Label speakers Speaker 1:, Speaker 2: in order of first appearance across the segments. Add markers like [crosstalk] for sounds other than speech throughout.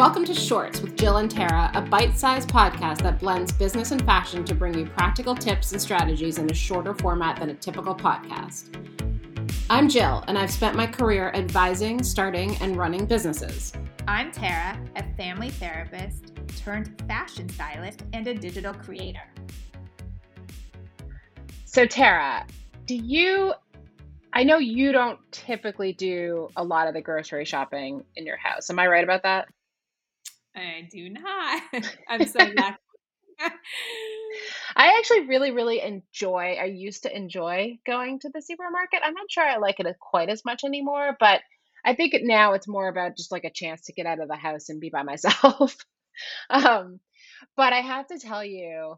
Speaker 1: Welcome to Shorts with Jill and Tara, a bite sized podcast that blends business and fashion to bring you practical tips and strategies in a shorter format than a typical podcast. I'm Jill, and I've spent my career advising, starting, and running businesses.
Speaker 2: I'm Tara, a family therapist turned fashion stylist and a digital creator.
Speaker 3: So, Tara, do you? I know you don't typically do a lot of the grocery shopping in your house. Am I right about that?
Speaker 2: I do not. [laughs] I'm so lucky. [laughs]
Speaker 3: I actually really, really enjoy. I used to enjoy going to the supermarket. I'm not sure I like it quite as much anymore, but I think now it's more about just like a chance to get out of the house and be by [laughs] myself. um, but I have to tell you,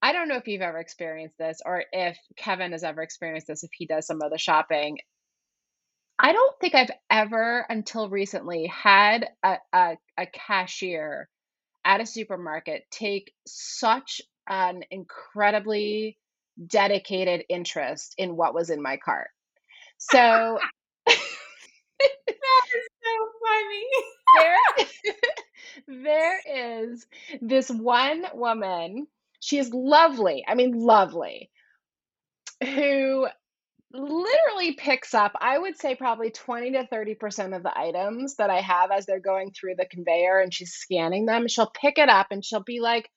Speaker 3: I don't know if you've ever experienced this or if Kevin has ever experienced this if he does some of the shopping. I don't think I've ever until recently had a, a, a cashier at a supermarket take such an incredibly dedicated interest in what was in my cart. So [laughs] [laughs]
Speaker 2: that is so funny.
Speaker 3: there, [laughs] there is this one woman. She is lovely. I mean, lovely. Who literally picks up, I would say probably 20 to 30% of the items that I have as they're going through the conveyor and she's scanning them. She'll pick it up and she'll be like,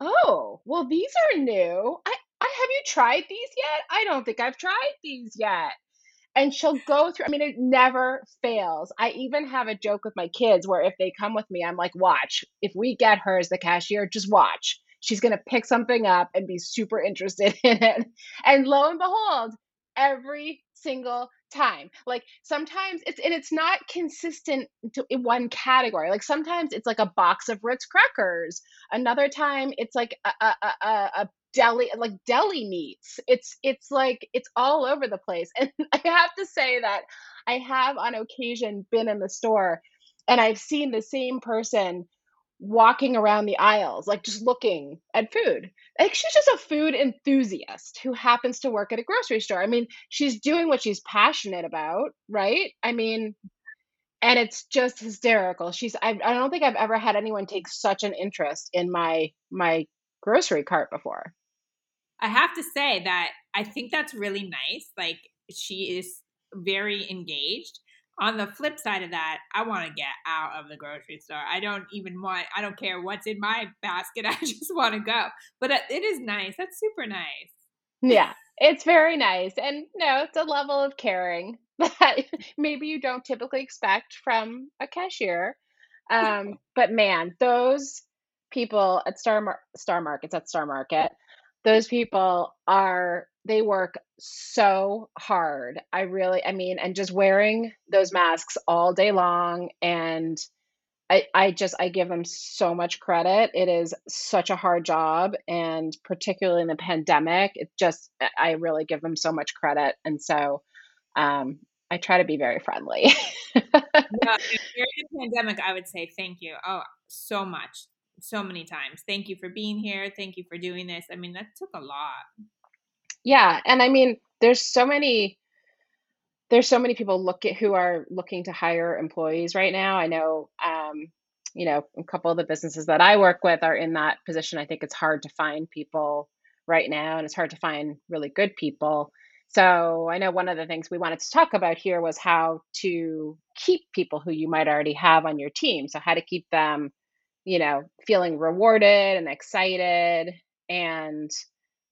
Speaker 3: Oh, well, these are new. I, I have you tried these yet? I don't think I've tried these yet. And she'll go through, I mean, it never fails. I even have a joke with my kids where if they come with me, I'm like, watch, if we get her as the cashier, just watch. She's going to pick something up and be super interested [laughs] in it. And lo and behold, every single time. Like sometimes it's and it's not consistent to in one category. Like sometimes it's like a box of Ritz crackers. Another time it's like a a, a, a deli like deli meats. It's it's like it's all over the place. [laughs] And I have to say that I have on occasion been in the store and I've seen the same person walking around the aisles, like just looking at food. Like she's just a food enthusiast who happens to work at a grocery store. I mean, she's doing what she's passionate about, right? I mean, and it's just hysterical. She's I, I don't think I've ever had anyone take such an interest in my my grocery cart before.
Speaker 2: I have to say that I think that's really nice. Like she is very engaged on the flip side of that, I want to get out of the grocery store. I don't even want, I don't care what's in my basket. [laughs] I just want to go. But it is nice. That's super nice.
Speaker 3: Yeah, it's very nice. And no, it's a level of caring [laughs] that maybe you don't typically expect from a cashier. Um, [laughs] but man, those people at Star, Mar- Star Markets, at Star Market, those people are they work so hard. I really, I mean, and just wearing those masks all day long. And I, I just, I give them so much credit. It is such a hard job. And particularly in the pandemic, it just, I really give them so much credit. And so, um, I try to be very friendly.
Speaker 2: yeah, [laughs] during the pandemic, I would say thank you. Oh, so much, so many times. Thank you for being here. Thank you for doing this. I mean, that took a lot.
Speaker 3: Yeah, and I mean, there's so many there's so many people look at who are looking to hire employees right now. I know um, you know, a couple of the businesses that I work with are in that position. I think it's hard to find people right now and it's hard to find really good people. So I know one of the things we wanted to talk about here was how to keep people who you might already have on your team. So how to keep them, you know, feeling rewarded and excited and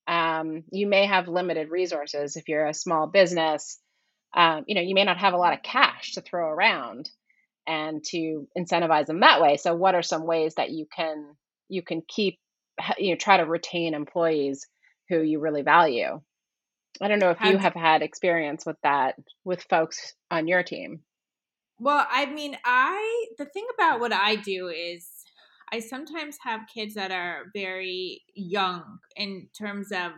Speaker 3: um, you may have limited resources if you're a small business. Um, you know, you may not have a lot of cash to throw around and to incentivize them that way. So, what are some ways that you can you can keep you know try to retain employees who you really value? I don't know if you have had experience with that with folks on your team.
Speaker 2: Well, I mean, I the thing about what I do is I sometimes have kids that are very young in terms of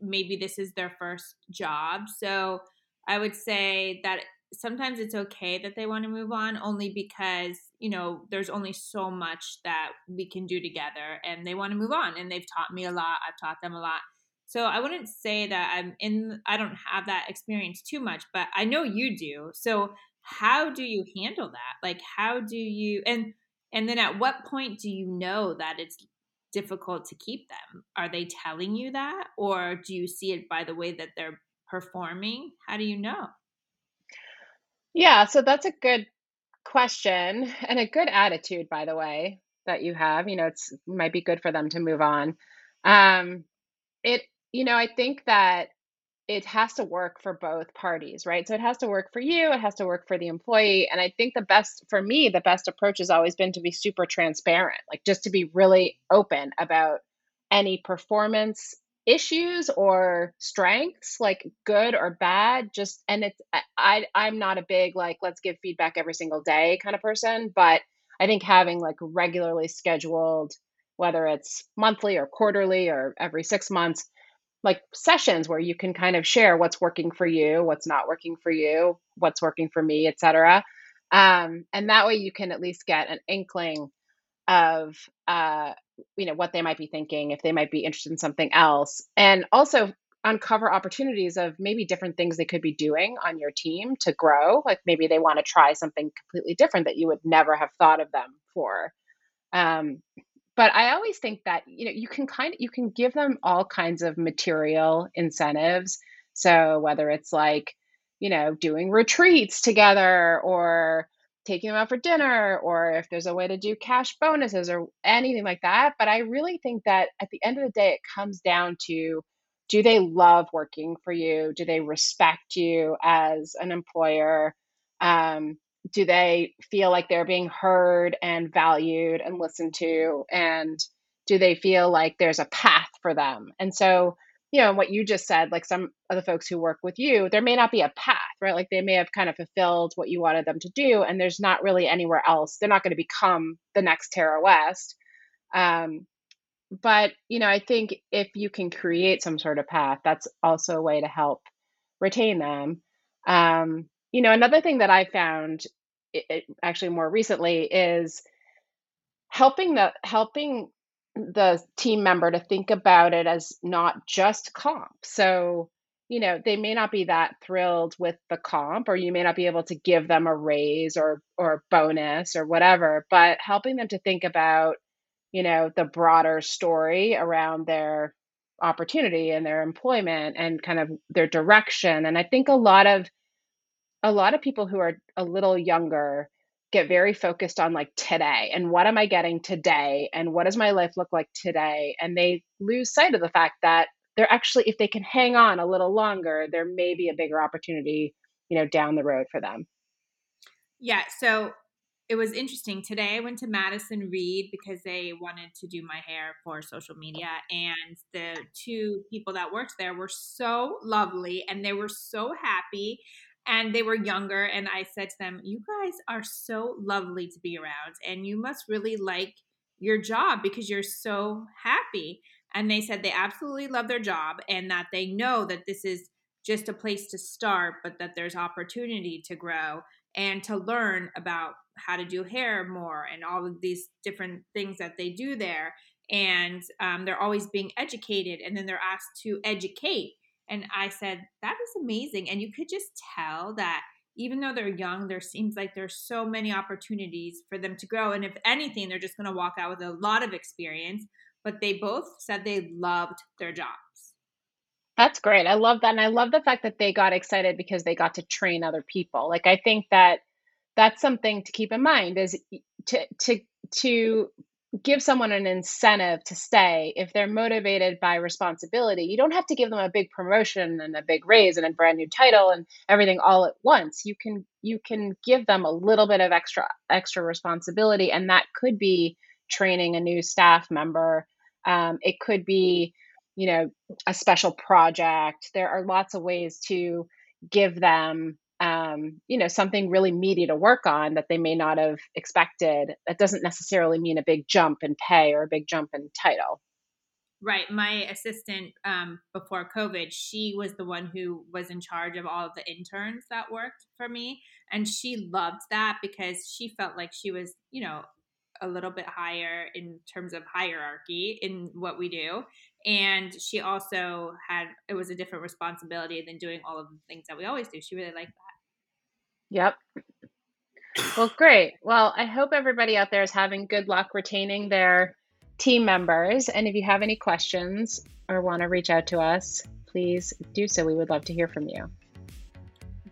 Speaker 2: maybe this is their first job. So I would say that sometimes it's okay that they want to move on only because, you know, there's only so much that we can do together and they want to move on and they've taught me a lot. I've taught them a lot. So I wouldn't say that I'm in I don't have that experience too much, but I know you do. So how do you handle that? Like how do you and And then at what point do you know that it's difficult to keep them? Are they telling you that? Or do you see it by the way that they're performing? How do you know?
Speaker 3: Yeah, so that's a good question and a good attitude, by the way, that you have. You know, it's might be good for them to move on. Um, it, you know, I think that it has to work for both parties, right? So it has to work for you, it has to work for the employee. And I think the best, for me, the best approach has always been to be super transparent, like just to be really open about any performance issues or strengths like good or bad just and it's i i'm not a big like let's give feedback every single day kind of person but i think having like regularly scheduled whether it's monthly or quarterly or every 6 months like sessions where you can kind of share what's working for you what's not working for you what's working for me etc um, and that way you can at least get an inkling of uh, you know what they might be thinking if they might be interested in something else. And also uncover opportunities of maybe different things they could be doing on your team to grow. Like maybe they want to try something completely different that you would never have thought of them for. Um, but i always think that you know you can kind of you can give them all kinds of material incentives so whether it's like you know doing retreats together or taking them out for dinner or if there's a way to do cash bonuses or anything like that. But I really think that at the end of the day, it comes down to do they love working for you? Do they respect you as an employer? Um, do they feel like they're being heard and valued and listened to? And do they feel like there's a path for them? And so you know, what you just said, like some of the folks who work with you, there may not be a path, right? Like they may have kind of fulfilled what you wanted them to do, and there's not really anywhere else. They're not going to become the next Tara West. Um, but you know, I think if you can create some sort of path, that's also a way to help retain them. Um, you know, another thing that I found it, it, actually more recently is helping the helping the team member to think about it as not just comp. So, you know, they may not be that thrilled with the comp or you may not be able to give them a raise or or bonus or whatever, but helping them to think about, you know, the broader story around their opportunity and their employment and kind of their direction. And I think a lot of a lot of people who are a little younger get very focused on like today and what am I getting today and what does my life look like today? And they lose sight of the fact that they're actually, if they can hang on a little longer, there may be a bigger opportunity, you know, down the road for them.
Speaker 2: Yeah. So it was interesting. Today I went to Madison Reed because they wanted to do my hair for social media. And the two people that worked there were so lovely and they were so happy and they were younger and i said to them you guys are so lovely to be around and you must really like your job because you're so happy. And they said they absolutely love their job and that they know that this is just a place to start but that there's opportunity to grow and to learn about how to do hair more and all of these different things that they do there. And um, they're always being educated and then they're asked to educate and I said, that is amazing. And you could just tell that even though they're young, there seems like there's so many opportunities for them to grow. And if anything, they're just going to walk out with a lot of experience. But they both said they loved their jobs.
Speaker 3: That's great. I love that. And I love the fact that they got excited because they got to train other people. Like I think that that's something to keep in mind is to to to give someone an incentive to stay if they're motivated by responsibility. You don't have to give them a big promotion and a big raise and a brand new title and everything all at once. You can you can give them a little bit of extra extra responsibility and that could be training a new staff member. Um, it could be you know a special project. There are lots of ways to give them um, you know something really meaty to work on that they may not have expected that doesn't necessarily mean a big jump in pay or a big jump in title.
Speaker 2: Right my assistant um, before covid she was the one who was in charge of all of the interns that worked for me and she loved that because she felt like she was you know a little bit higher in terms of hierarchy in what we do and she also had it was a different responsibility than doing all of the things that we always do she really liked that
Speaker 3: Yep. Well, great. Well, I hope everybody out there is having good luck retaining their team members. And if you have any questions or want to reach out to us, please do so. We would love to hear from you.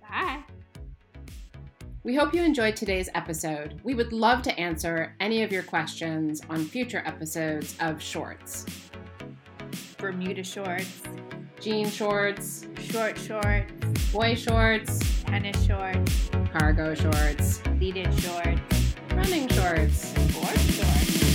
Speaker 2: Bye.
Speaker 1: We hope you enjoyed today's episode. We would love to answer any of your questions on future episodes of Shorts.
Speaker 2: Bermuda shorts,
Speaker 1: Jean shorts,
Speaker 2: short shorts,
Speaker 1: boy shorts,
Speaker 2: tennis shorts,
Speaker 1: cargo shorts,
Speaker 2: pleated shorts,
Speaker 1: running shorts.
Speaker 2: board shorts.